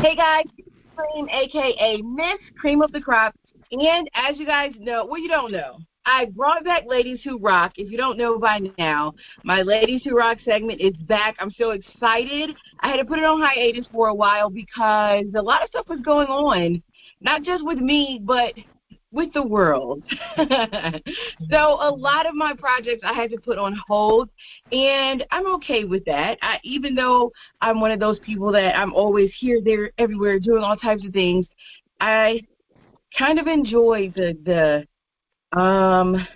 Hey guys, Cream, aka Miss Cream of the Crop, and as you guys know, well you don't know, I brought back Ladies Who Rock. If you don't know by now, my Ladies Who Rock segment is back. I'm so excited. I had to put it on hiatus for a while because a lot of stuff was going on, not just with me, but with the world. so a lot of my projects I had to put on hold, and I'm okay with that. I, even though I'm one of those people that I'm always here, there, everywhere, doing all types of things, I kind of enjoy the the um,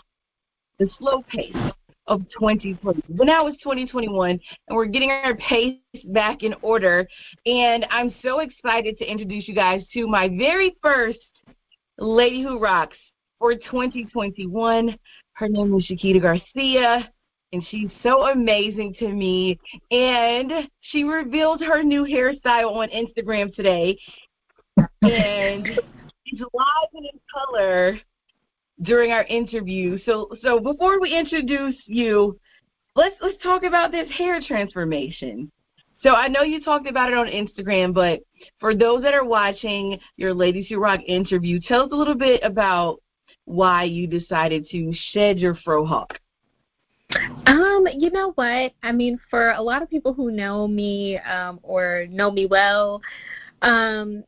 the slow pace of 2020. But now it's 2021, and we're getting our pace back in order. And I'm so excited to introduce you guys to my very first Lady Who Rocks for 2021. Her name is Shaquita Garcia, and she's so amazing to me. And she revealed her new hairstyle on Instagram today. And she's live and in color during our interview. So so before we introduce you, let's let's talk about this hair transformation. So I know you talked about it on Instagram, but for those that are watching your Ladies Who Rock interview, tell us a little bit about why you decided to shed your fro hawk. Um, you know what? I mean, for a lot of people who know me um, or know me well, um,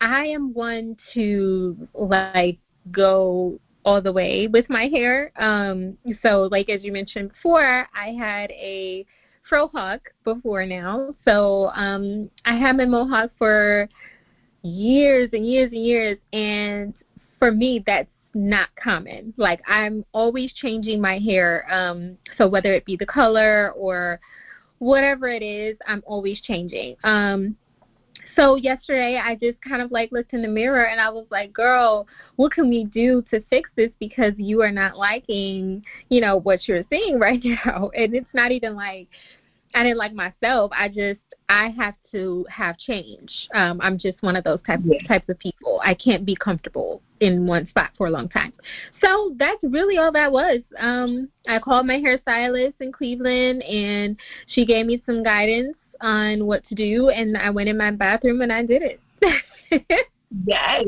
I am one to like go all the way with my hair. Um, so, like as you mentioned before, I had a fro hawk before now. So um, I had my mohawk for years and years and years, and for me, that's not common. Like I'm always changing my hair. Um, so whether it be the color or whatever it is, I'm always changing. Um, so yesterday I just kind of like looked in the mirror and I was like, girl, what can we do to fix this because you are not liking, you know, what you're seeing right now. And it's not even like I didn't like myself. I just I have to have change. Um, I'm just one of those types yeah. types of people. I can't be comfortable in one spot for a long time. So that's really all that was. Um, I called my hairstylist in Cleveland, and she gave me some guidance on what to do, and I went in my bathroom and I did it. yes.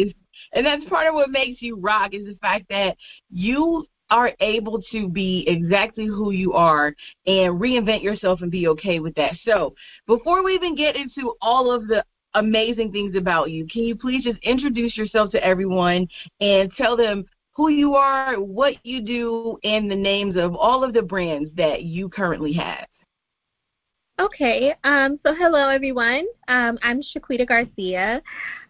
And that's part of what makes you rock is the fact that you are able to be exactly who you are and reinvent yourself and be okay with that. So, before we even get into all of the amazing things about you, can you please just introduce yourself to everyone and tell them who you are, what you do, and the names of all of the brands that you currently have? Okay, um, so hello everyone. Um, I'm Shaquita Garcia.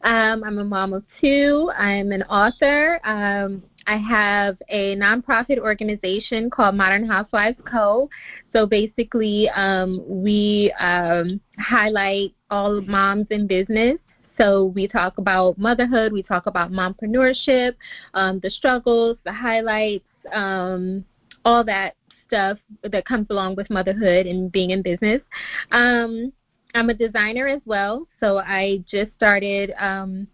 Um, I'm a mom of two. I'm an author. Um, I have a nonprofit organization called Modern Housewives Co. So basically, um, we um, highlight all moms in business. So we talk about motherhood, we talk about mompreneurship, the struggles, the highlights, all that stuff that comes along with motherhood and being in business. Um, I'm a designer as well, so I just started um,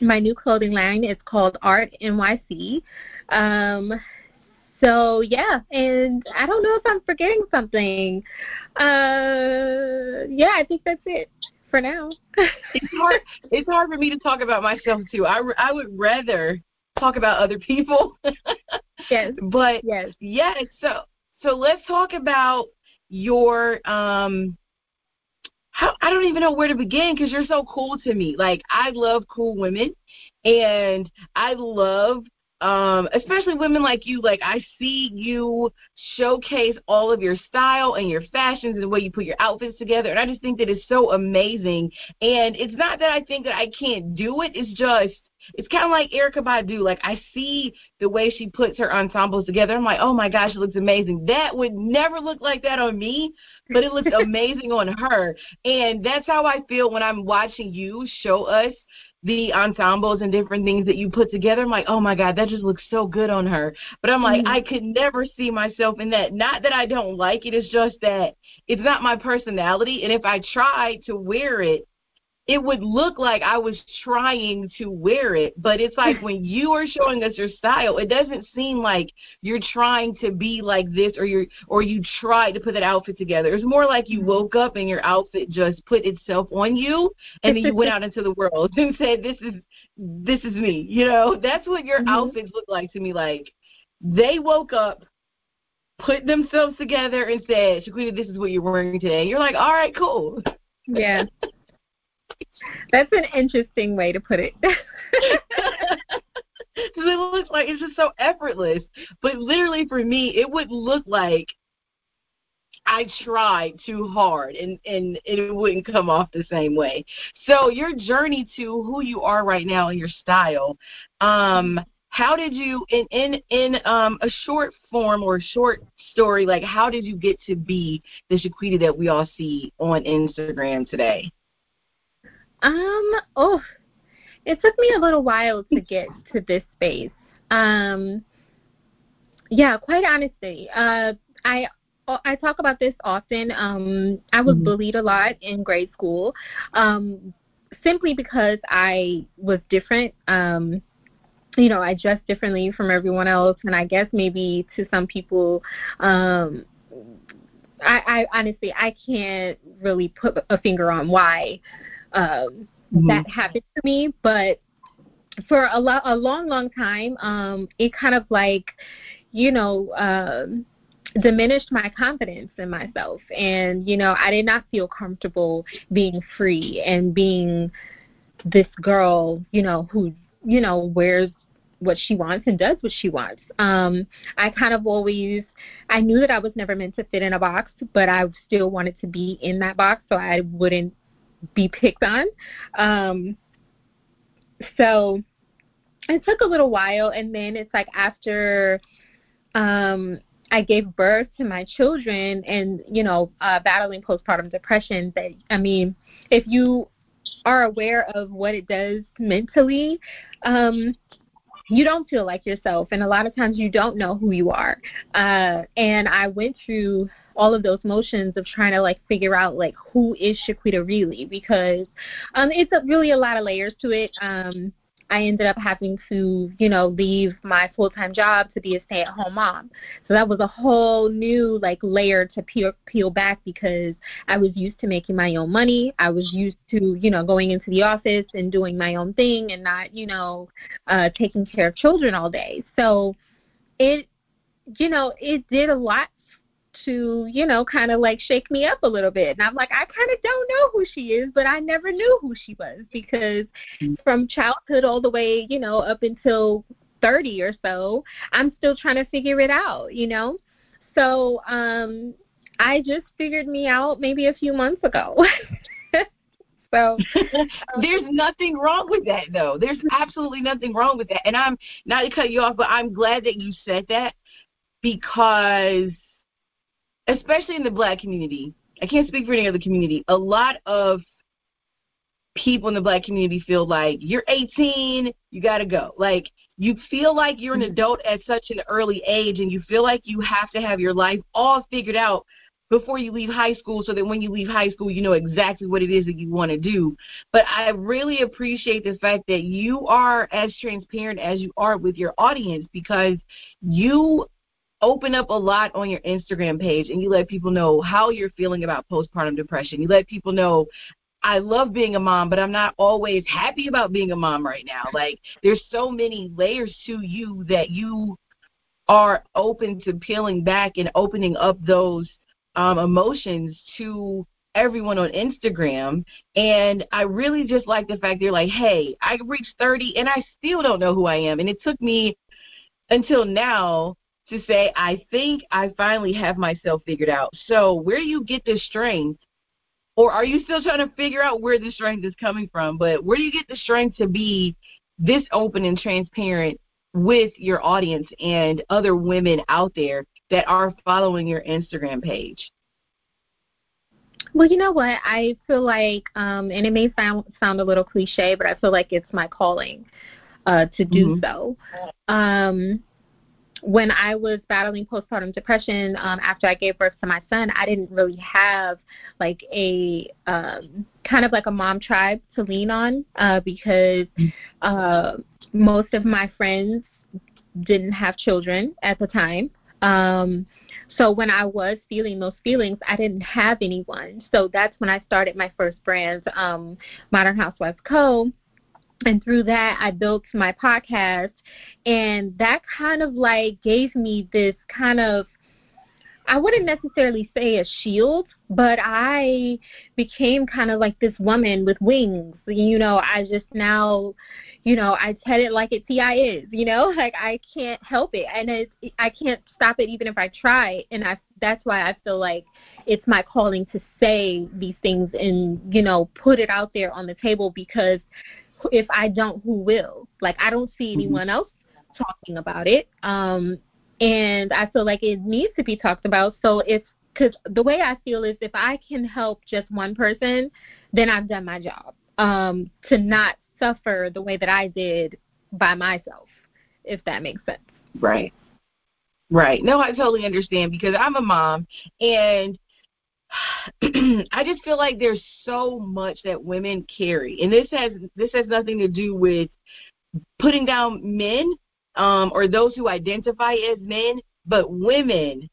my new clothing line. It's called Art NYC. Um, so yeah, and I don't know if I'm forgetting something. Uh, yeah, I think that's it for now. it's hard. It's hard for me to talk about myself too. I I would rather talk about other people. yes. But yes. Yes. So so let's talk about your um how, I don't even know where to begin because you're so cool to me. Like I love cool women, and I love um especially women like you. Like I see you showcase all of your style and your fashions and the way you put your outfits together, and I just think that it's so amazing. And it's not that I think that I can't do it. It's just it's kind of like Erykah Badu. Like I see the way she puts her ensembles together. I'm like, oh my gosh, it looks amazing. That would never look like that on me, but it looks amazing on her. And that's how I feel when I'm watching you show us the ensembles and different things that you put together. I'm like, oh my God, that just looks so good on her. But I'm like, mm-hmm. I could never see myself in that. Not that I don't like it, it's just that it's not my personality. And if I try to wear it, it would look like I was trying to wear it, but it's like when you are showing us your style, it doesn't seem like you're trying to be like this or you're or you tried to put that outfit together. It's more like you woke up and your outfit just put itself on you and then you went out into the world and said, This is this is me. You know, that's what your mm-hmm. outfits look like to me. Like they woke up, put themselves together and said, Shaquita, this is what you're wearing today. You're like, All right, cool. Yeah. That's an interesting way to put it. Because it looks like it's just so effortless. But literally for me, it would look like I tried too hard and, and it wouldn't come off the same way. So your journey to who you are right now and your style, um, how did you in in in um a short form or a short story, like how did you get to be the Shaquita that we all see on Instagram today? Um, oh, it took me a little while to get to this space. Um, yeah, quite honestly, uh, I I talk about this often. Um, I was mm-hmm. bullied a lot in grade school, um, simply because I was different. Um, you know, I dressed differently from everyone else, and I guess maybe to some people, um, I, I honestly I can't really put a finger on why um, mm-hmm. that happened to me. But for a, lo- a long, long time, um, it kind of like, you know, um, diminished my confidence in myself. And, you know, I did not feel comfortable being free and being this girl, you know, who, you know, wears what she wants and does what she wants. Um, I kind of always I knew that I was never meant to fit in a box, but I still wanted to be in that box so I wouldn't be picked on. Um, so it took a little while, and then it's like after um, I gave birth to my children, and you know, uh, battling postpartum depression. That I mean, if you are aware of what it does mentally, um, you don't feel like yourself, and a lot of times you don't know who you are. Uh, and I went through all of those motions of trying to like figure out like who is Shaquita really because um it's a, really a lot of layers to it. Um I ended up having to, you know, leave my full time job to be a stay at home mom. So that was a whole new like layer to peel peel back because I was used to making my own money. I was used to, you know, going into the office and doing my own thing and not, you know, uh taking care of children all day. So it you know, it did a lot to, you know, kind of like shake me up a little bit. And I'm like, I kind of don't know who she is, but I never knew who she was because mm-hmm. from childhood all the way, you know, up until 30 or so, I'm still trying to figure it out, you know? So, um, I just figured me out maybe a few months ago. so there's nothing wrong with that though. There's absolutely nothing wrong with that. And I'm not to cut you off, but I'm glad that you said that because especially in the black community, I can't speak for any other community, a lot of people in the black community feel like you're 18, you got to go. Like you feel like you're an mm-hmm. adult at such an early age and you feel like you have to have your life all figured out before you leave high school so that when you leave high school you know exactly what it is that you want to do. But I really appreciate the fact that you are as transparent as you are with your audience because you open up a lot on your Instagram page and you let people know how you're feeling about postpartum depression. You let people know I love being a mom, but I'm not always happy about being a mom right now. Like there's so many layers to you that you are open to peeling back and opening up those um, emotions to everyone on Instagram. And I really just like the fact they're like, hey, I reached 30 and I still don't know who I am. And it took me until now to say, I think I finally have myself figured out. So, where you get this strength? Or are you still trying to figure out where the strength is coming from? But where do you get the strength to be this open and transparent with your audience and other women out there that are following your Instagram page? Well, you know what? I feel like, um, and it may sound sound a little cliche, but I feel like it's my calling uh, to do mm-hmm. so. Um, when I was battling postpartum depression um, after I gave birth to my son, I didn't really have like a um, kind of like a mom tribe to lean on uh, because uh, most of my friends didn't have children at the time. Um, so when I was feeling those feelings, I didn't have anyone. So that's when I started my first brand, um, Modern Housewives Co and through that i built my podcast. And that kind of like gave me this kind of i wouldn't necessarily say a shield but i became kind of like this woman with wings. You know i just now you know i tell it like it ti is you know? Like i can't help it. And it i can't stop it even if i try. And i that's why i feel like it's my calling to say these things and you know put it out there on the table because if I don't, who will? Like I don't see mm-hmm. anyone else talking about it. Um, and I feel like it needs to be talked about. So it's because the way I feel is if I can help just one person, then I've done my job. Um, to not suffer the way that I did by myself, if that makes sense. Right. Right. No, I totally understand because I'm a mom and I just feel like there's so much that women carry, and this has this has nothing to do with putting down men um, or those who identify as men, but women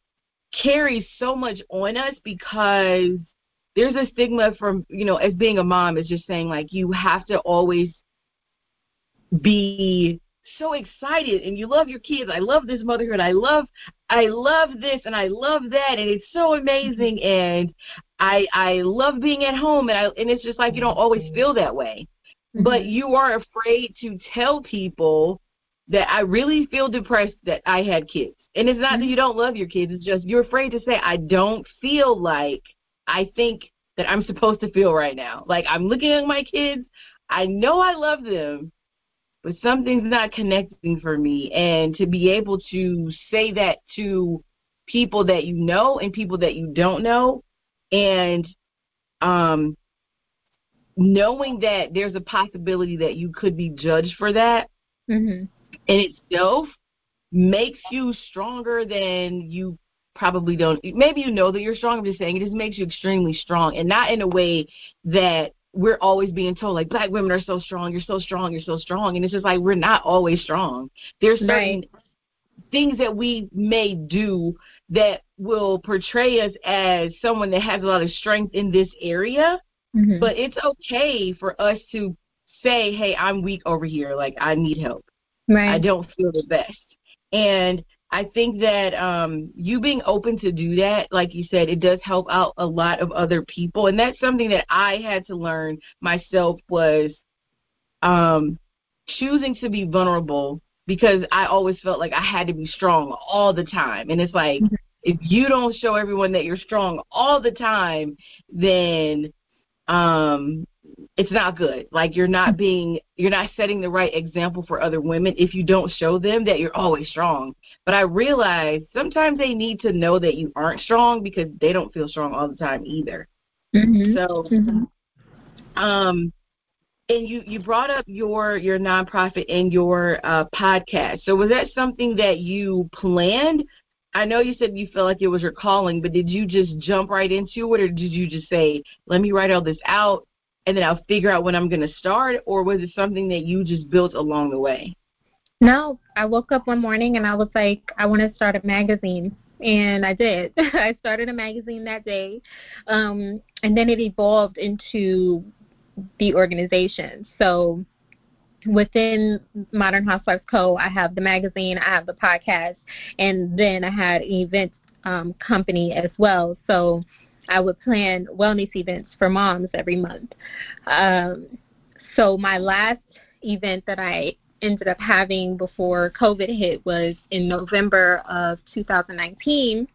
carry so much on us because there's a stigma from you know as being a mom is just saying like you have to always be so excited and you love your kids. I love this motherhood. I love I love this and I love that and it's so amazing and I I love being at home and I and it's just like you don't always feel that way. Mm-hmm. But you are afraid to tell people that I really feel depressed that I had kids. And it's not mm-hmm. that you don't love your kids, it's just you're afraid to say I don't feel like I think that I'm supposed to feel right now. Like I'm looking at my kids, I know I love them, but something's not connecting for me. And to be able to say that to people that you know and people that you don't know, and um, knowing that there's a possibility that you could be judged for that mm-hmm. in itself makes you stronger than you probably don't maybe you know that you're strong i'm just saying it just makes you extremely strong and not in a way that we're always being told like black women are so strong, you're so strong, you're so strong, and it's just like we're not always strong. There's certain right. things that we may do that will portray us as someone that has a lot of strength in this area, mm-hmm. but it's okay for us to say, "Hey, I'm weak over here. Like I need help. Right. I don't feel the best." And I think that um, you being open to do that, like you said, it does help out a lot of other people, and that's something that I had to learn myself was um, choosing to be vulnerable because I always felt like I had to be strong all the time, and it's like mm-hmm. if you don't show everyone that you're strong all the time, then um it's not good. Like you're not being you're not setting the right example for other women if you don't show them that you're always strong. But I realize sometimes they need to know that you aren't strong because they don't feel strong all the time either. Mm-hmm. So mm-hmm. um and you you brought up your your nonprofit and your uh podcast. So was that something that you planned I know you said you felt like it was your calling, but did you just jump right into it, or did you just say, "Let me write all this out, and then I'll figure out when I'm going to start, or was it something that you just built along the way? No, I woke up one morning and I was like, I want to start a magazine. And I did. I started a magazine that day. Um, and then it evolved into the organization. So within Modern Housewives Co., I have the magazine, I have the podcast, and then I had an event um, company as well. So I would plan wellness events for moms every month. Um, so my last event that I ended up having before COVID hit was in November of 2019,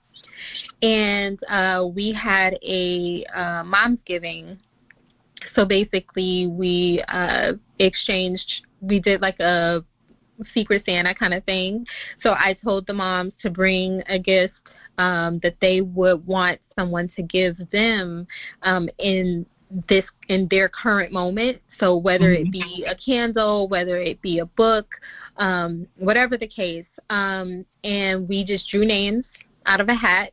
and uh, we had a uh, mom's giving. So basically, we uh, exchanged. We did like a secret Santa kind of thing. So I told the moms to bring a gift um, that they would want someone to give them um, in this in their current moment. So whether mm-hmm. it be a candle, whether it be a book, um, whatever the case, um, and we just drew names out of a hat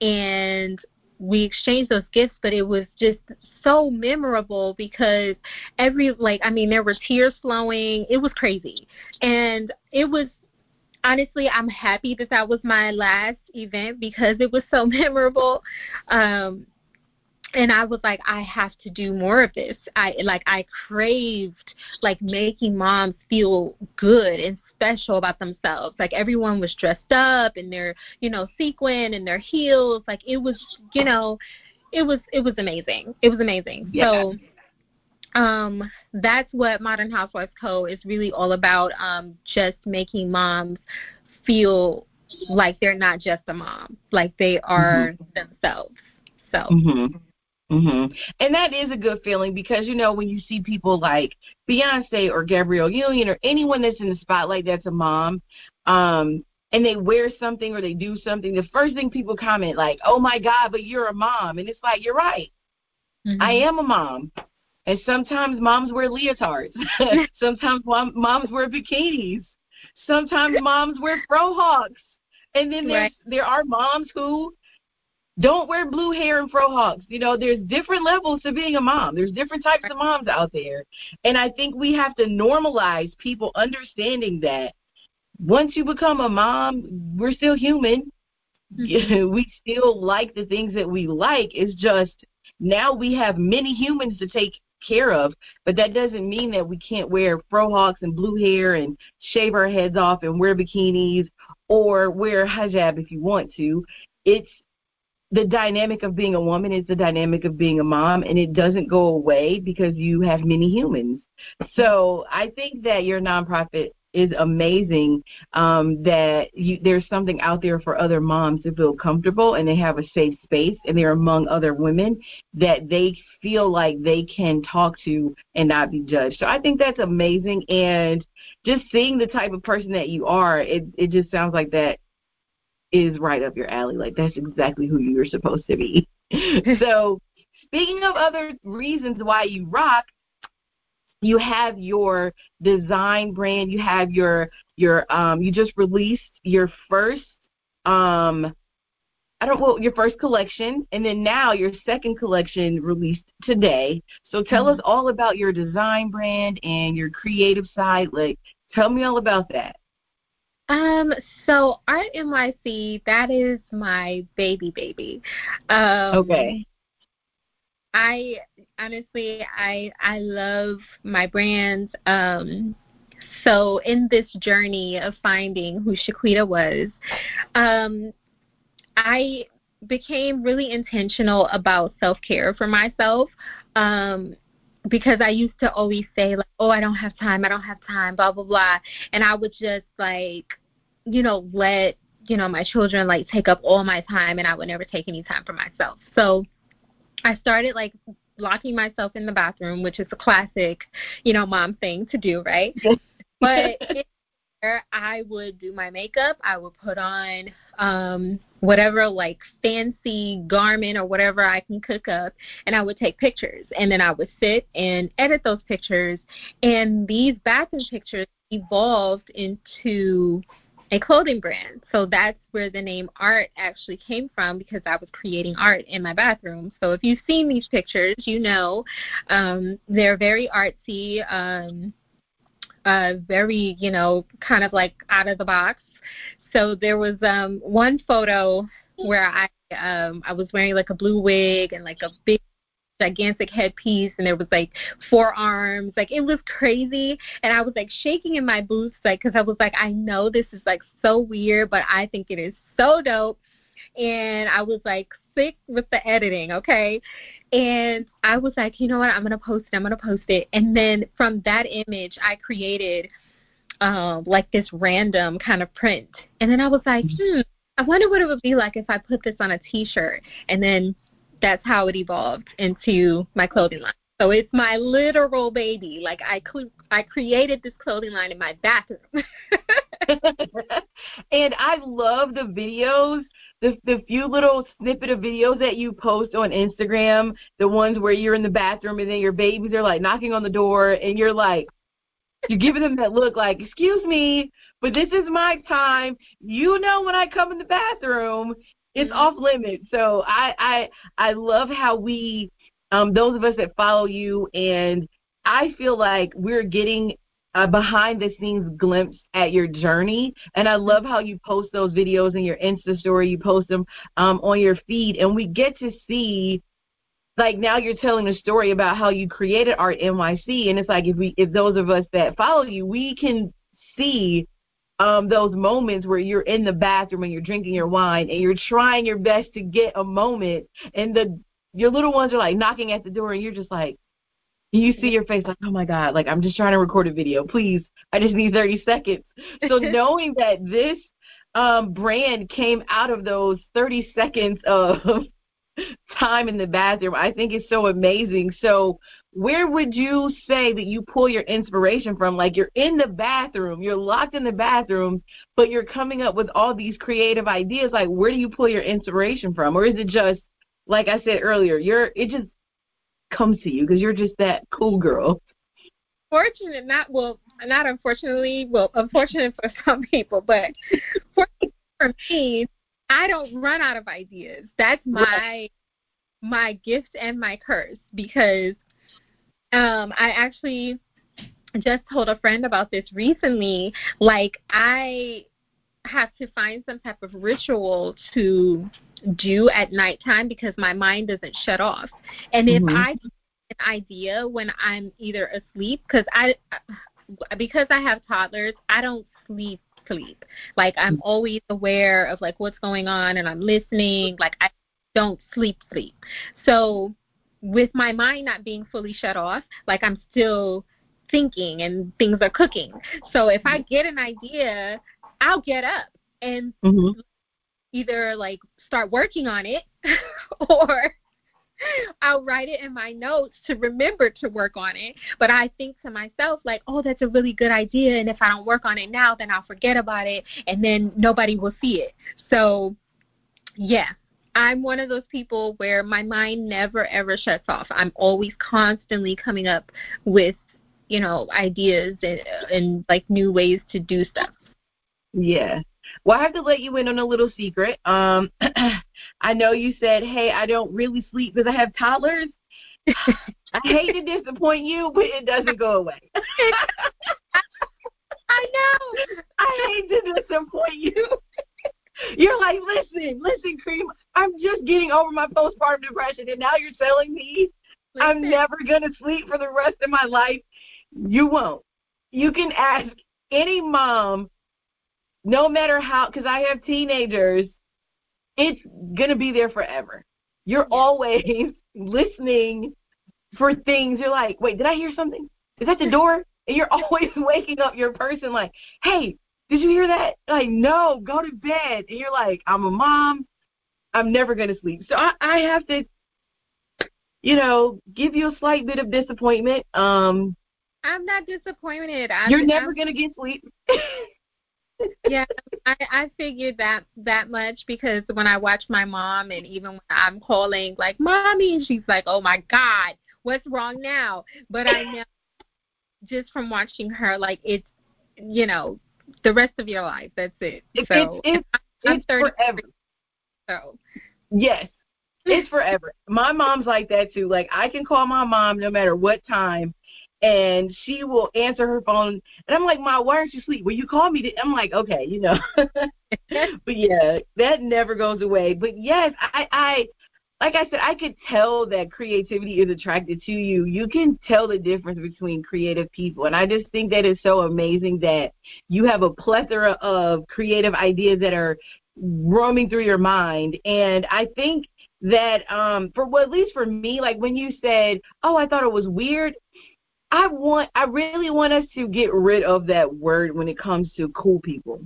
and we exchanged those gifts but it was just so memorable because every like i mean there were tears flowing it was crazy and it was honestly i'm happy that that was my last event because it was so memorable um and I was like, I have to do more of this. I like I craved like making moms feel good and special about themselves. Like everyone was dressed up in their, you know, sequin and their heels. Like it was, you know, it was it was amazing. It was amazing. Yeah. So um that's what Modern Housewives Co is really all about um just making moms feel like they're not just a mom, like they are mm-hmm. themselves. So mm-hmm. Mhm. And that is a good feeling because you know when you see people like Beyonce or Gabrielle Union or anyone that's in the spotlight that's a mom, um, and they wear something or they do something, the first thing people comment like, "Oh my God, but you're a mom," and it's like you're right. Mm-hmm. I am a mom, and sometimes moms wear leotards. sometimes mom, moms wear bikinis. Sometimes moms wear frohawks. And then there's right. there are moms who don't wear blue hair and frohawks. You know, there's different levels to being a mom. There's different types of moms out there. And I think we have to normalize people understanding that once you become a mom, we're still human. Mm-hmm. we still like the things that we like. It's just now we have many humans to take care of, but that doesn't mean that we can't wear frohawks and blue hair and shave our heads off and wear bikinis or wear hijab if you want to. It's the dynamic of being a woman is the dynamic of being a mom and it doesn't go away because you have many humans so i think that your nonprofit is amazing um, that you, there's something out there for other moms to feel comfortable and they have a safe space and they're among other women that they feel like they can talk to and not be judged. So I think that's amazing and just seeing the type of person that you are, it it just sounds like that is right up your alley. Like that's exactly who you're supposed to be. so, speaking of other reasons why you rock, you have your design brand. You have your your um. You just released your first um. I don't well your first collection, and then now your second collection released today. So tell mm-hmm. us all about your design brand and your creative side. Like, tell me all about that. Um, so Art NYC, that is my baby baby. Um, okay. I honestly, I I love my brand. Um, so in this journey of finding who Shaquita was, um, I became really intentional about self care for myself. Um, because I used to always say like, "Oh, I don't have time. I don't have time." Blah blah blah, and I would just like, you know, let you know my children like take up all my time, and I would never take any time for myself. So I started like locking myself in the bathroom, which is a classic, you know, mom thing to do, right? but I would do my makeup. I would put on um whatever like fancy garment or whatever I can cook up and I would take pictures and then I would sit and edit those pictures and these bathroom pictures evolved into a clothing brand. So that's where the name art actually came from because I was creating art in my bathroom. So if you've seen these pictures, you know um, they're very artsy. Um, uh, very, you know, kind of like out of the box. So there was um, one photo where I um, I was wearing like a blue wig and like a big gigantic headpiece and there was like four arms. Like it was crazy. And i was like shaking in my boots like because i was like i know this is like so weird but i think it is so dope. And i was like sick with the editing okay? And I was like, you know what, I'm gonna post it, I'm gonna post it. And then from that image I created um like this random kind of print. And then I was like, mm-hmm. hmm, I wonder what it would be like if I put this on a t shirt and then that's how it evolved into my clothing line. So it's my literal baby. Like I cl- I created this clothing line in my bathroom. and I love the videos the the few little snippet of videos that you post on Instagram, the ones where you're in the bathroom and then your babies are like knocking on the door and you're like you're giving them that look like, "Excuse me, but this is my time. You know when I come in the bathroom, it's mm-hmm. off limits." So I I I love how we um those of us that follow you and I feel like we're getting a behind the scenes glimpse at your journey. And I love how you post those videos in your Insta story. You post them um, on your feed, and we get to see. Like now, you're telling a story about how you created Art NYC, and it's like if we, if those of us that follow you, we can see um, those moments where you're in the bathroom and you're drinking your wine and you're trying your best to get a moment, and the your little ones are like knocking at the door, and you're just like, you see your face like, oh my God, like I'm just trying to record a video. Please, I just need 30 seconds. So knowing that this um, brand came out of those 30 seconds of time in the bathroom, I think is so amazing. So where would you say that you pull your inspiration from? Like you're in the bathroom, you're locked in the bathroom, but you're coming up with all these creative ideas. Like where do you pull your inspiration from? Or is it just like I said earlier, you're it just comes to you because you're just that cool girl. Fortunate, not well, not unfortunately. Well, unfortunate for some people, but for me, I don't run out of ideas. That's my right. my gift and my curse because um I actually just told a friend about this recently. Like I have to find some type of ritual to do at nighttime because my mind doesn't shut off. And if mm-hmm. I get an idea when I'm either asleep because I because I have toddlers, I don't sleep sleep. Like I'm always aware of like what's going on and I'm listening. Like I don't sleep sleep. So with my mind not being fully shut off, like I'm still thinking and things are cooking. So if I get an idea, I'll get up and mm-hmm. either like start working on it or I'll write it in my notes to remember to work on it. But I think to myself, like, oh, that's a really good idea. And if I don't work on it now, then I'll forget about it and then nobody will see it. So, yeah, I'm one of those people where my mind never ever shuts off. I'm always constantly coming up with, you know, ideas and, and like new ways to do stuff. Yeah. Well, I have to let you in on a little secret. Um, I know you said, "Hey, I don't really sleep because I have toddlers." I hate to disappoint you, but it doesn't go away. I know. I hate to disappoint you. You're like, listen, listen, Cream. I'm just getting over my postpartum depression, and now you're telling me listen. I'm never gonna sleep for the rest of my life. You won't. You can ask any mom no matter how, because I have teenagers, it's going to be there forever. You're always listening for things. You're like, wait, did I hear something? Is that the door? And you're always waking up your person like, hey, did you hear that? Like, no, go to bed. And you're like, I'm a mom. I'm never going to sleep. So I, I have to, you know, give you a slight bit of disappointment. Um, I'm not disappointed. I'm, you're never going to get sleep. yeah, I, I figured that that much because when I watch my mom and even when I'm calling like mommy and she's like, Oh my God, what's wrong now? But I know just from watching her like it's you know, the rest of your life, that's it. So it's, it's, I'm it's 30 forever. So Yes. It's forever. my mom's like that too. Like I can call my mom no matter what time and she will answer her phone and I'm like, Ma, why aren't you asleep? Well you call me to I'm like, Okay, you know But yeah, that never goes away. But yes, I I like I said, I could tell that creativity is attracted to you. You can tell the difference between creative people. And I just think that is so amazing that you have a plethora of creative ideas that are roaming through your mind. And I think that um for well, at least for me, like when you said, Oh, I thought it was weird, I want I really want us to get rid of that word when it comes to cool people.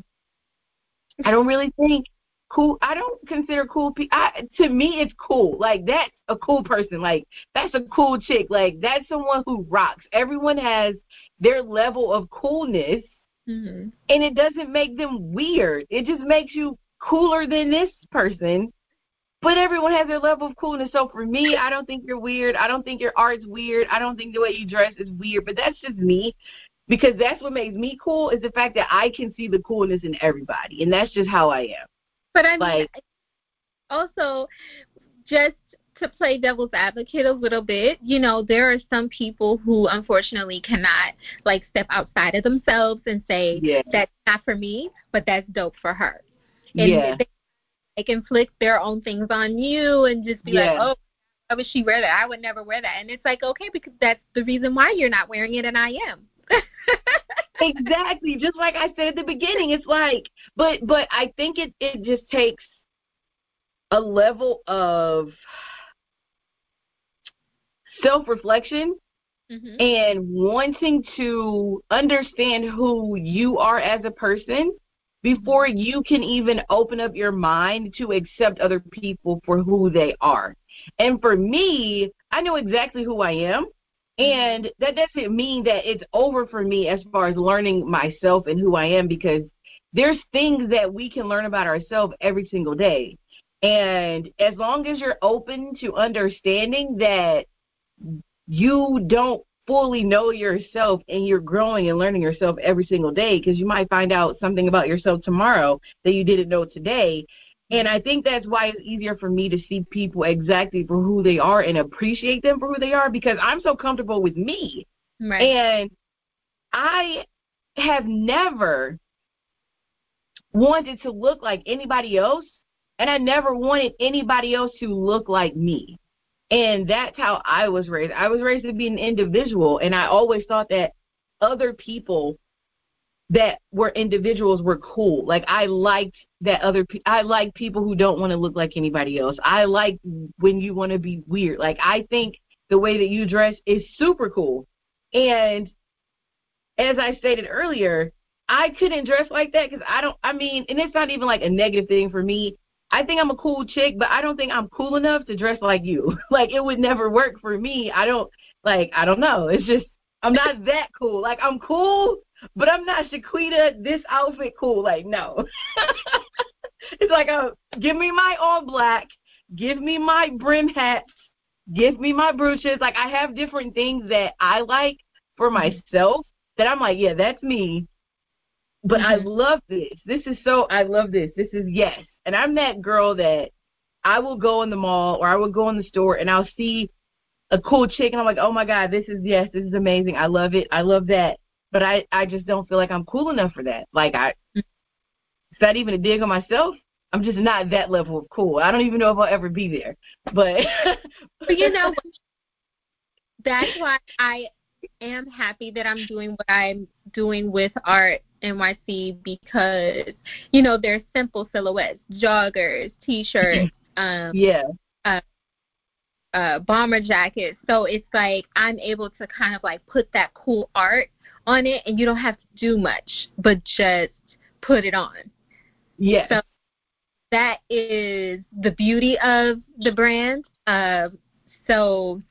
I don't really think cool I don't consider cool people to me it's cool. Like that's a cool person. Like that's a cool chick. Like that's someone who rocks. Everyone has their level of coolness. Mm-hmm. And it doesn't make them weird. It just makes you cooler than this person. But everyone has their level of coolness. So for me, I don't think you're weird. I don't think your art's weird. I don't think the way you dress is weird. But that's just me because that's what makes me cool is the fact that I can see the coolness in everybody, and that's just how I am. But I mean, like, also just to play devil's advocate a little bit, you know, there are some people who unfortunately cannot like step outside of themselves and say yeah. that's not for me, but that's dope for her. And yeah. they, flick their own things on you and just be yeah. like, oh, why would she wear that? I would never wear that. And it's like, okay, because that's the reason why you're not wearing it and I am. exactly. Just like I said at the beginning, it's like, but but I think it it just takes a level of self reflection mm-hmm. and wanting to understand who you are as a person before you can even open up your mind to accept other people for who they are. And for me, I know exactly who I am. And that doesn't mean that it's over for me as far as learning myself and who I am because there's things that we can learn about ourselves every single day. And as long as you're open to understanding that you don't fully know yourself and you're growing and learning yourself every single day because you might find out something about yourself tomorrow that you didn't know today. And I think that's why it's easier for me to see people exactly for who they are and appreciate them for who they are because I'm so comfortable with me. Right. And I have never wanted to look like anybody else, and I never wanted anybody else to look like me. And that's how I was raised. I was raised to be an individual, and I always thought that other people that were individuals were cool. Like I liked that other pe- I like people who don't want to look like anybody else. I like when you want to be weird. Like I think the way that you dress is super cool. And as I stated earlier, I couldn't dress like that because I don't. I mean, and it's not even like a negative thing for me. I think I'm a cool chick, but I don't think I'm cool enough to dress like you. like it would never work for me. I don't like I don't know. It's just I'm not that cool. Like I'm cool, but I'm not Shaquita, this outfit cool. Like no. it's like a give me my all black, give me my brim hats, give me my brooches. Like I have different things that I like for myself that I'm like, yeah, that's me. But mm-hmm. I love this. This is so I love this. This is yes. And I'm that girl that I will go in the mall or I will go in the store and I'll see a cool chick and I'm like, oh my god, this is yes, this is amazing. I love it. I love that. But I I just don't feel like I'm cool enough for that. Like I, is that even a dig on myself? I'm just not that level of cool. I don't even know if I'll ever be there. But, but you know, that's why I am happy that I'm doing what I'm doing with art NYC because you know they're simple silhouettes, joggers, t-shirts, um, yeah, uh, uh, bomber jackets. So it's like I'm able to kind of like put that cool art on it, and you don't have to do much, but just put it on. Yeah. So that is the beauty of the brand. Uh, so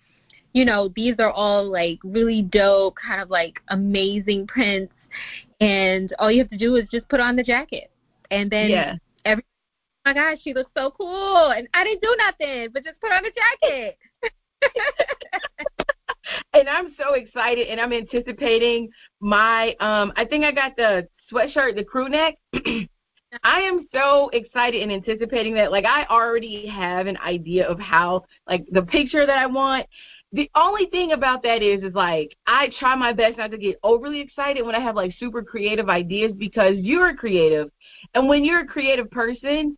you know, these are all like really dope, kind of like amazing prints and all you have to do is just put on the jacket, and then yeah. every oh my gosh, she looks so cool, and I didn't do nothing but just put on the jacket. and I'm so excited, and I'm anticipating my. um I think I got the sweatshirt, the crew neck. I am so excited and anticipating that. Like I already have an idea of how, like the picture that I want, the only thing about that is is like I try my best not to get overly excited when I have like super creative ideas because you're creative. And when you're a creative person,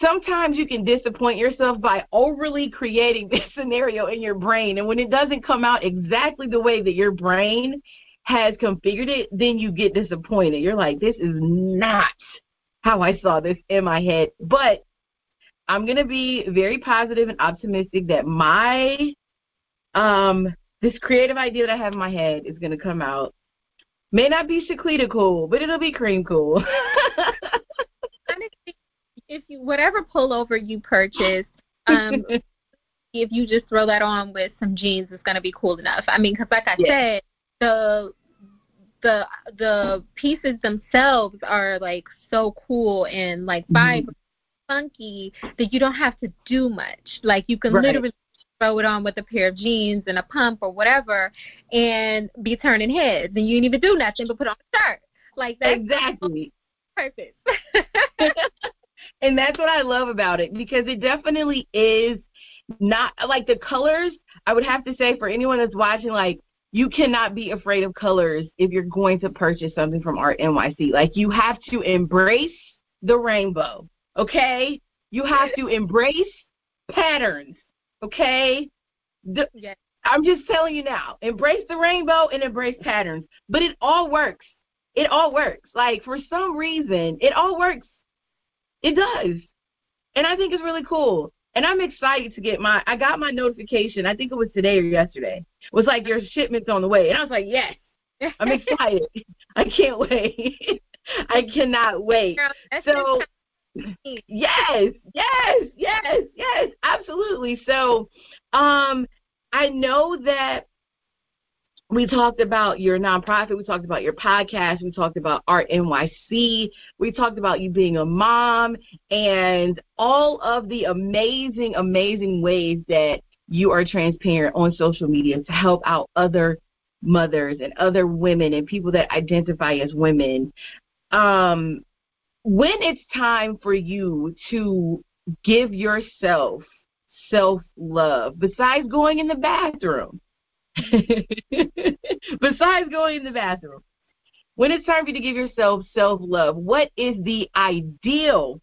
sometimes you can disappoint yourself by overly creating this scenario in your brain and when it doesn't come out exactly the way that your brain has configured it, then you get disappointed. You're like, this is not how I saw this in my head. But I'm going to be very positive and optimistic that my um, this creative idea that I have in my head is going to come out. May not be Shaquita cool, but it'll be cream cool. if you whatever pullover you purchase, um, if you just throw that on with some jeans, it's going to be cool enough. I mean, because like I yeah. said, the the the pieces themselves are like so cool and like Mm-hmm. funky that you don't have to do much. Like you can Right. literally throw it on with a pair of jeans and a pump or whatever, and be turning heads, and you didn't even do nothing but put on a shirt. Like that's Exactly. purpose. and that's what I love about it because it definitely is not like the colors. I would have to say for anyone that's watching, like you cannot be afraid of colors if you're going to purchase something from Art NYC. Like you have to embrace the rainbow, okay? You have to embrace patterns, okay? The, yes. I'm just telling you now, embrace the rainbow and embrace patterns. But it all works. It all works. Like for some reason, it all works. It does. And I think it's really cool. And I'm excited to get my I got my notification, I think it was today or yesterday. It was like your shipment's on the way. And I was like, Yes, I'm excited. I can't wait. I cannot wait. Girl, So yes, yes, yes, yes, absolutely. So, um, I know that we talked about your nonprofit, we talked about your podcast, we talked about Aart NYC, we talked about you being a mom, and all of the amazing, amazing ways that you are transparent on social media to help out other mothers and other women and people that identify as women. Um, when it's time for you to give yourself self love, besides going in the bathroom, besides going in the bathroom, when it's time for you to give yourself self love, what is the ideal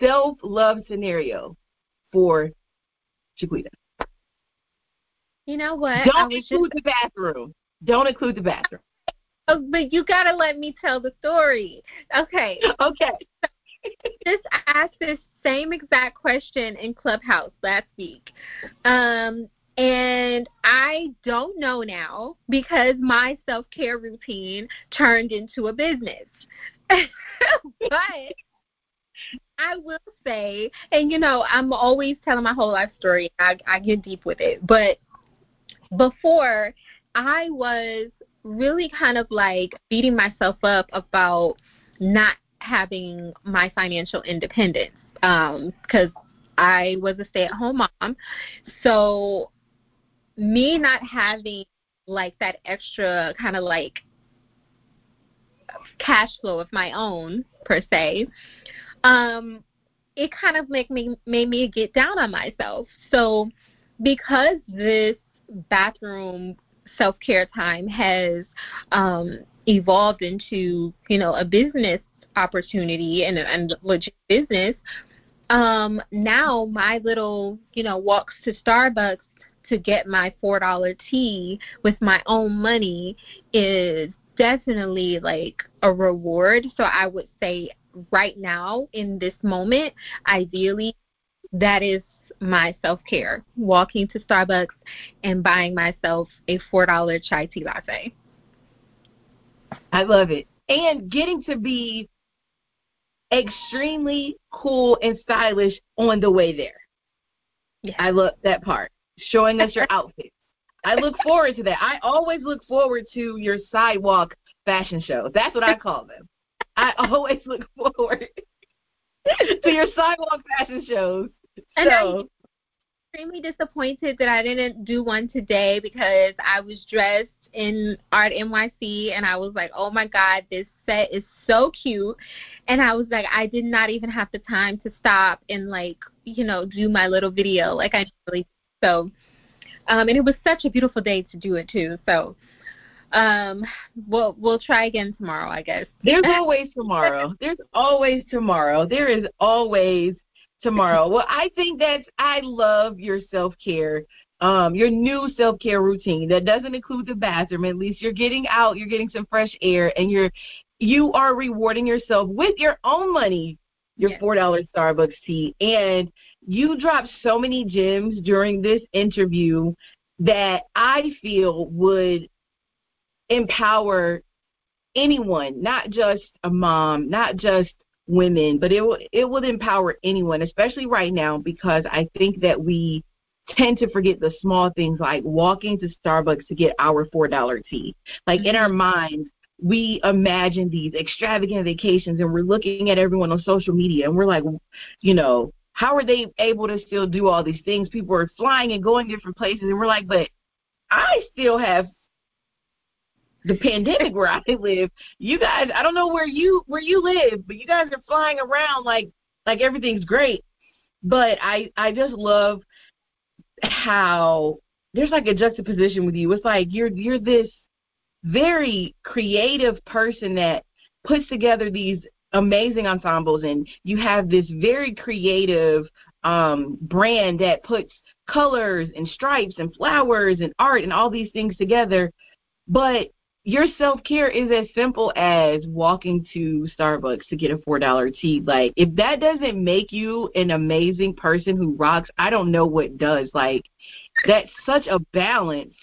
self love scenario for Shaquita? You know what? Don't include just, the bathroom. Don't include the bathroom. Oh, but you gotta let me tell the story. Okay. Okay. just asked this same exact question in Clubhouse last week. Um, and I don't know now because my self care routine turned into a business. but I will say, and you know, I'm always telling my whole life story. I, I get deep with it. But before, I was really kind of like beating myself up about not having my financial independence because I was a stay at home mom. So, me not having like that extra kind of like cash flow of my own per se um it kind of make me made me get down on myself so because this bathroom self care time has um evolved into you know a business opportunity and and legit business. Um now my little you know walks to starbucks to get my four dollar tea with my own money is definitely like a reward. So i would say right now in this moment ideally that is my self care walking to starbucks and buying myself a four dollar chai tea latte I love it. And getting to be extremely cool and stylish on the way there. Yeah. I love that part. Showing us your outfits. I look forward to that. I always look forward to your sidewalk fashion shows. That's what I call them. I always look forward to your sidewalk fashion shows. And so, I'm extremely disappointed that I didn't do one today because I was dressed in Aart NYC and I was like, oh my God, this set is so cute. And I was like, I did not even have the time to stop and like, you know, do my little video like I really so. Um, and it was such a beautiful day to do it too. So, um, we'll we'll try again tomorrow, I guess. There's always tomorrow. There's always tomorrow. There is always tomorrow. Well, I think that's I love your self care, um, your new self care routine that doesn't include the bathroom. At least you're getting out, you're getting some fresh air, and you're you are rewarding yourself with your own money, your four dollar Starbucks tea, and you dropped so many gems during this interview that I feel would empower anyone, not just a mom, not just women, but it will it would empower anyone, especially right now because I think that we tend to forget the small things like walking to Starbucks to get our four dollar tea. Like in our mm-hmm. minds, we imagine these extravagant vacations and we're looking at everyone on social media and we're like, you know, how are they able to still do all these things? People are flying and going different places and we're like, but I still have the pandemic where I live. You guys, I don't know where you where you live, but you guys are flying around like like everything's great. But I I just love how there's like a juxtaposition with you. It's like you're you're this very creative person that puts together these amazing ensembles and you have this very creative um brand that puts colors and stripes and flowers and art and all these things together but your self care is as simple as walking to Starbucks to get a four dollar tea. Like if that doesn't make you an amazing person who rocks, I don't know what does. Like that's such a balance.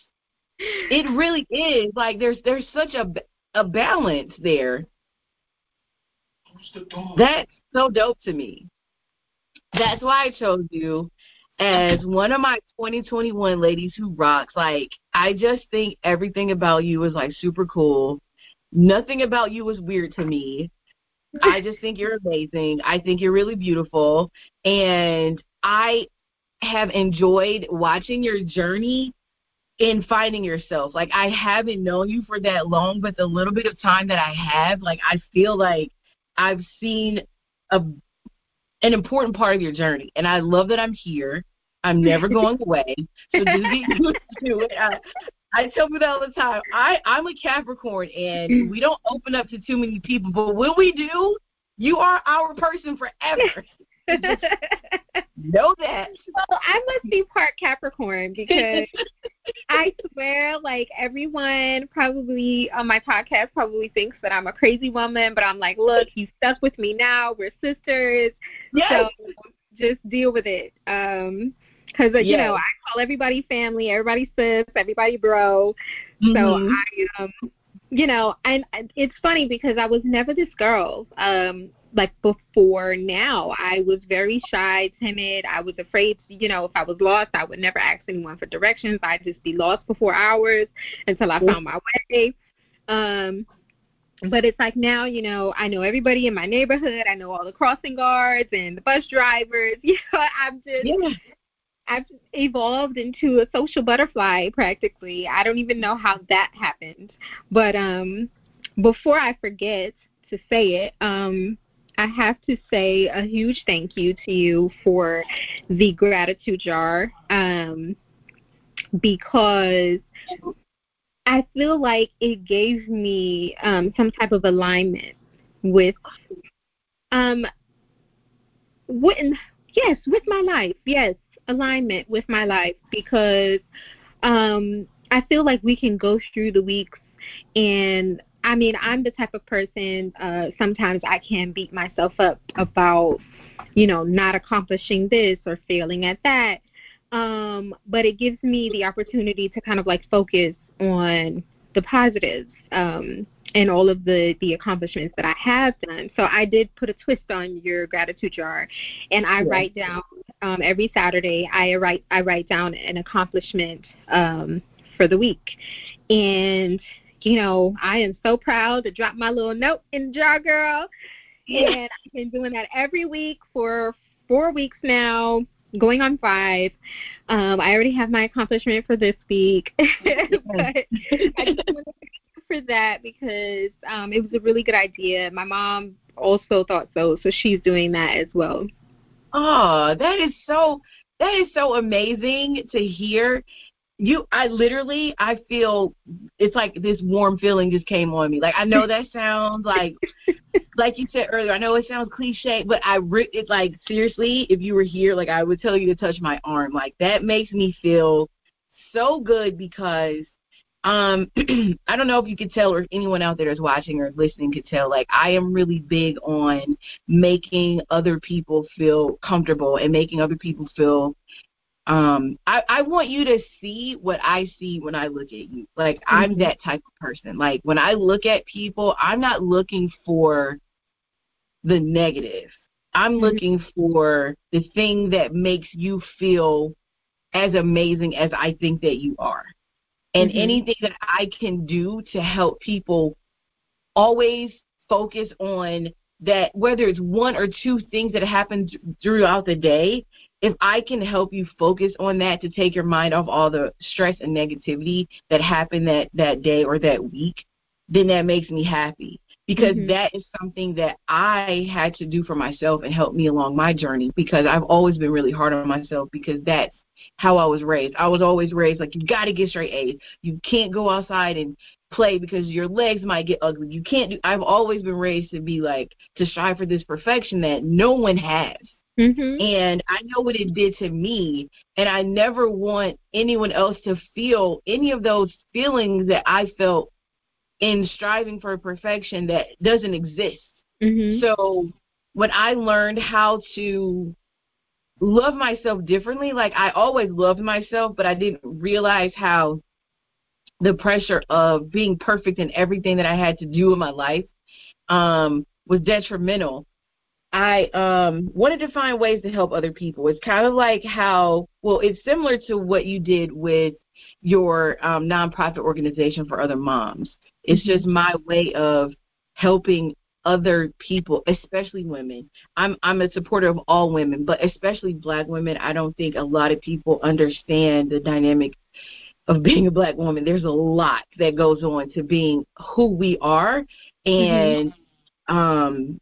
It really is. Like there's there's such a a balance there. That's so dope to me. That's why I chose you as one of my 2021 ladies who rocks. Like, I just think everything about you is like super cool. Nothing about you is weird to me. I just think you're amazing. I think you're really beautiful. And I have enjoyed watching your journey in finding yourself. Like, I haven't known you for that long, but the little bit of time that I have, like, I feel like I've seen a an important part of your journey. And I love that I'm here. I'm never going away. So just used to it. I, I tell people all the time. I I'm a Capricorn, and we don't open up to too many people. But when we do, you are our person forever. know that. Well, I must be part Capricorn because I swear, like everyone probably on my podcast probably thinks that I'm a crazy woman, but I'm like, look, he's stuck with me now. We're sisters. Yes. So just deal with it. Um because uh, you know I call everybody family, everybody sis, everybody bro. Mm-hmm. So I, um, you know, and it's funny because I was never this girl. Um, like before now, I was very shy, timid. I was afraid, you know, if I was lost, I would never ask anyone for directions. I'd just be lost for four hours until I found my way. Um, but it's like now, you know, I know everybody in my neighborhood. I know all the crossing guards and the bus drivers. You know, I'm just yeah. I've evolved into a social butterfly practically. I don't even know how that happened. But um before I forget to say it, um I have to say a huge thank you to you for the gratitude jar um because I feel like it gave me um some type of alignment with um with yes, with my life. Yes, alignment with my life because um I feel like we can go through the weeks and I mean I'm the type of person uh sometimes I can beat myself up about you know not accomplishing this or failing at that um but it gives me the opportunity to kind of like focus on the positives um and all of the the accomplishments that I have done. So I did put a twist on your gratitude jar, and I yeah. write down um, every Saturday. I write I write down an accomplishment um, for the week, and you know I am so proud to drop my little note in jar, girl. Yeah. And I've been doing that every week for four weeks now going on five. Um, I already have my accomplishment for this week, but I just want to for that because um, it was a really good idea. My mom also thought so, so she's doing that as well. Oh, that is so that is so amazing to hear. You I literally I feel it's like this warm feeling just came on me. Like I know that sounds like like you said earlier, I know it sounds cliche, but I re- it's like seriously, if you were here, like I would tell you to touch my arm. Like that makes me feel so good because um i don't know if you could tell or if anyone out there is watching or listening could tell like i am really big on making other people feel comfortable and making other people feel um i i want you to see what i see when i look at you like mm-hmm. i'm that type of person like when i look at people i'm not looking for the negative i'm mm-hmm. looking for the thing that makes you feel as amazing as i think that you are and mm-hmm. anything that I can do to help people always focus on that whether it's one or two things that happen throughout the day, if I can help you focus on that to take your mind off all the stress and negativity that happened that that day or that week, then that makes me happy because mm-hmm. that is something that I had to do for myself and help me along my journey because I've always been really hard on myself because that's how I was raised. I was always raised like you got to get straight A's. You can't go outside and play because your legs might get ugly. You can't do I've always been raised to be like to strive for this perfection that no one has. Mm-hmm. And I know what it did to me, and I never want anyone else to feel any of those feelings that I felt in striving for perfection that doesn't exist. Mm-hmm. So when I learned how to love myself differently, like I always loved myself, but I didn't realize how the pressure of being perfect in everything that I had to do in my life um, was detrimental. I um, wanted to find ways to help other people. It's kind of like how, well, it's similar to what you did with your um, nonprofit organization for other moms. It's just my way of helping other people, especially women. I'm I'm a supporter of all women, but especially black women. I don't think a lot of people understand the dynamic of being a black woman. There's a lot that goes on to being who we are and mm-hmm. um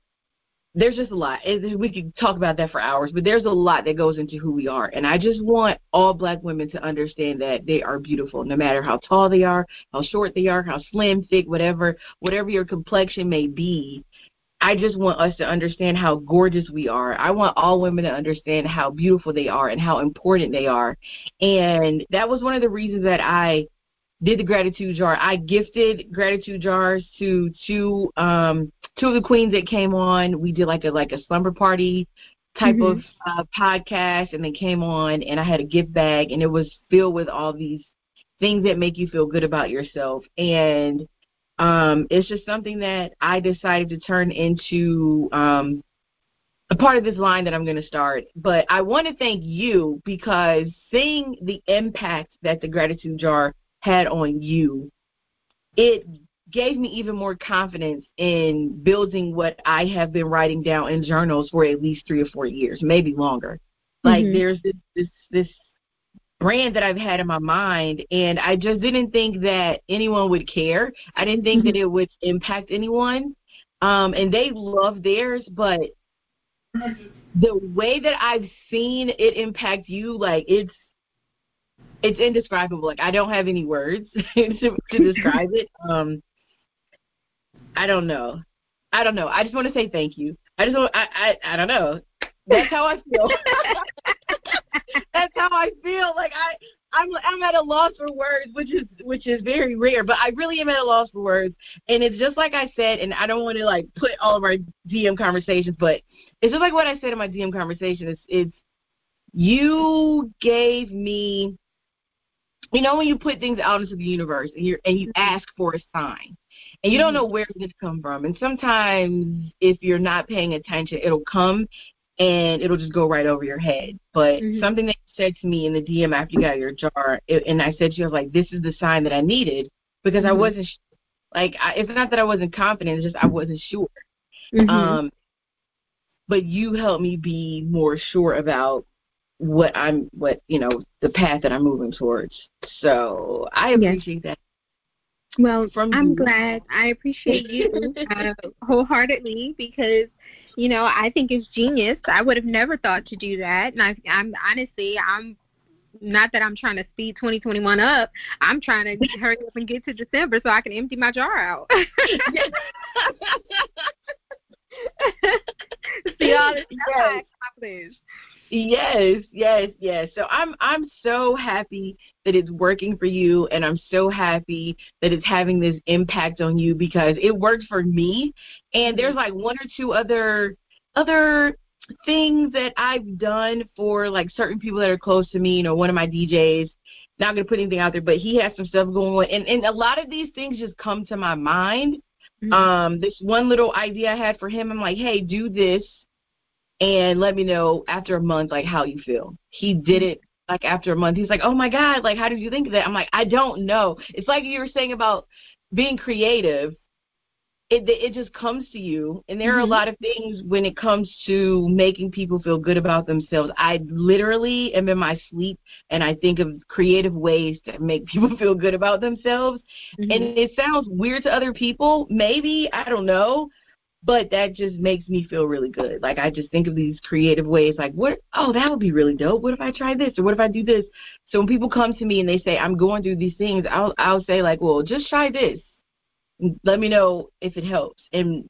there's just a lot. We could talk about that for hours, but there's a lot that goes into who we are. And I just want all black women to understand that they are beautiful, no matter how tall they are, how short they are, how slim, thick, whatever, whatever your complexion may be. I just want us to understand how gorgeous we are. I want all women to understand how beautiful they are and how important they are. And that was one of the reasons that I did the gratitude jar. I gifted gratitude jars to two um two of the queens that came on. We did like a like a slumber party type mm-hmm. of uh, podcast, and they came on, and I had a gift bag, and it was filled with all these things that make you feel good about yourself, and um, it's just something that I decided to turn into um, a part of this line that I'm going to start. But I want to thank you because seeing the impact that the gratitude jar had on you, it gave me even more confidence in building what I have been writing down in journals for at least three or four years, maybe longer. Like mm-hmm. there's this this this brand that I've had in my mind and I just didn't think that anyone would care. I didn't think mm-hmm. that it would impact anyone. Um and they love theirs, but the way that I've seen it impact you, like it's it's indescribable. Like I don't have any words to, to describe it. Um, I don't know. I don't know. I just want to say thank you. I just want. I I, I don't know. That's how I feel. That's how I feel. Like I I'm I'm at a loss for words, which is which is very rare, but I really am at a loss for words. And it's just like I said, and I don't want to like put all of our DM conversations, but it's just like what I said in my DM conversation. It's it's you gave me you know when you put things out into the universe and you and you ask for a sign and you don't mm-hmm. know where this come from and sometimes if you're not paying attention it'll come and it'll just go right over your head but mm-hmm. something that you said to me in the dm after you got your jar it, and i said to you i was like this is the sign that i needed because mm-hmm. i wasn't like I, it's not that i wasn't confident it's just i wasn't sure mm-hmm. um but you helped me be more sure about what I'm what you know the path that I'm moving towards. So I appreciate yes. that. Well, From I'm you. glad. I appreciate you uh, wholeheartedly because you know I think it's genius. I would have never thought to do that, and I, I'm honestly I'm not that I'm trying to speed 2021 up. I'm trying to hurry up and get to December so I can empty my jar out. See all this stuff yes. Yes, yes, yes. So I'm I'm so happy that it's working for you and I'm so happy that it's having this impact on you because it worked for me and there's like one or two other other things that I've done for like certain people that are close to me, you know, one of my DJs not gonna put anything out there, but he has some stuff going on and, and a lot of these things just come to my mind. Mm-hmm. Um, this one little idea I had for him, I'm like, hey, do this and let me know after a month like how you feel. He did it like after a month. He's like, "Oh my god, like how did you think of that?" I'm like, "I don't know." It's like you were saying about being creative. it it just comes to you and there mm-hmm. are a mm-hmm. lot of things when it comes to making people feel good about themselves i literally am in my sleep and i think of creative ways to make people feel good about themselves mm-hmm. and it sounds weird to other people maybe i don't know but that just makes me feel really good. Like i just think of these creative ways like what oh that would be really dope. What if i try this or what if i do this? So when people come to me and they say i'm going through these things i'll i'll say like well just try this. Let me know if it helps. And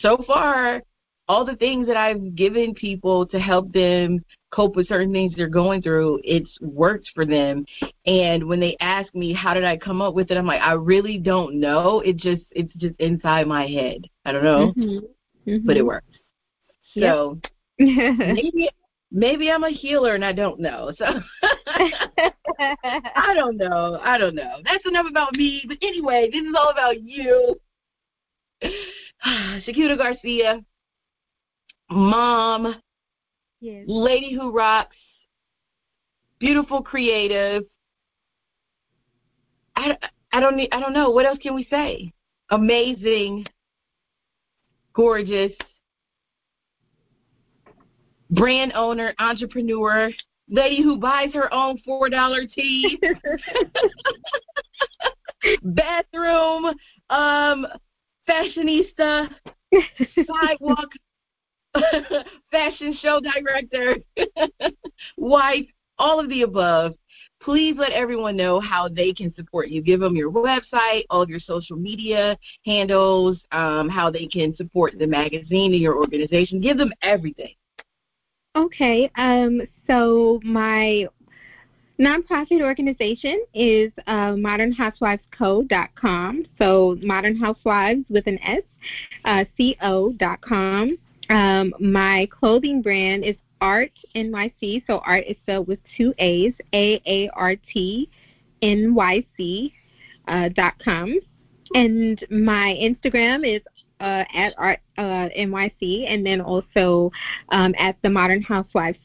so far, all the things that I've given people to help them cope with certain things they're going through, it's worked for them. And when they ask me how did I come up with it, I'm like, I really don't know. It just it's just inside my head. I don't know, mm-hmm. Mm-hmm. but it works. So yep. maybe maybe I'm a healer and I don't know. So I don't know. I don't know. That's enough about me. But anyway, this is all about you. Shaquita Garcia, mom, yes. lady who rocks, beautiful creative. I, I don't need, I don't know what else can we say. Amazing, gorgeous, brand owner, entrepreneur, lady who buys her own four dollar tea, bathroom, um, fashionista, sidewalk fashion show director, wife, all of the above. Please let everyone know how they can support you. Give them your website, all of your social media handles, um, how they can support the magazine and your organization. Give them everything. Okay, um, so my nonprofit organization is uh, modernhousewivesco.com. So Modern Housewives with an S, uh, co.com. Um, my clothing brand is Aart NYC. So Aart is spelled with two A's, A A R T N Y C uh, dot com. And my Instagram is uh, at Aart uh, NYC, and then also um, at the Modern Housewives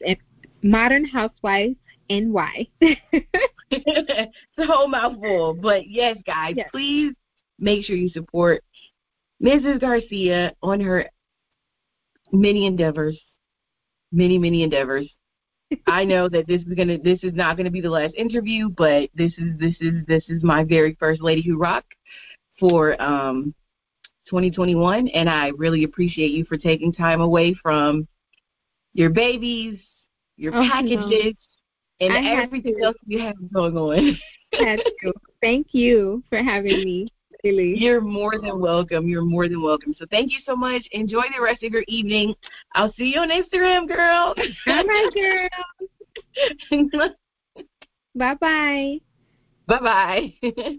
Modern Housewives NY. it's a whole mouthful, but yes, guys, yes. please make sure you support Mrs. Garcia on her many endeavors, many many endeavors. I know that this is gonna this is not gonna be the last interview, but this is this is this is my very first Lady Who Rock for um 2021, and I really appreciate you for taking time away from your babies, your oh, packages, no. and I everything else you have going on. Thank you for having me. Really. You're more than welcome. You're more than welcome. So thank you so much. Enjoy the rest of your evening. I'll see you on Instagram, girl. Right, girl. bye bye. Bye bye.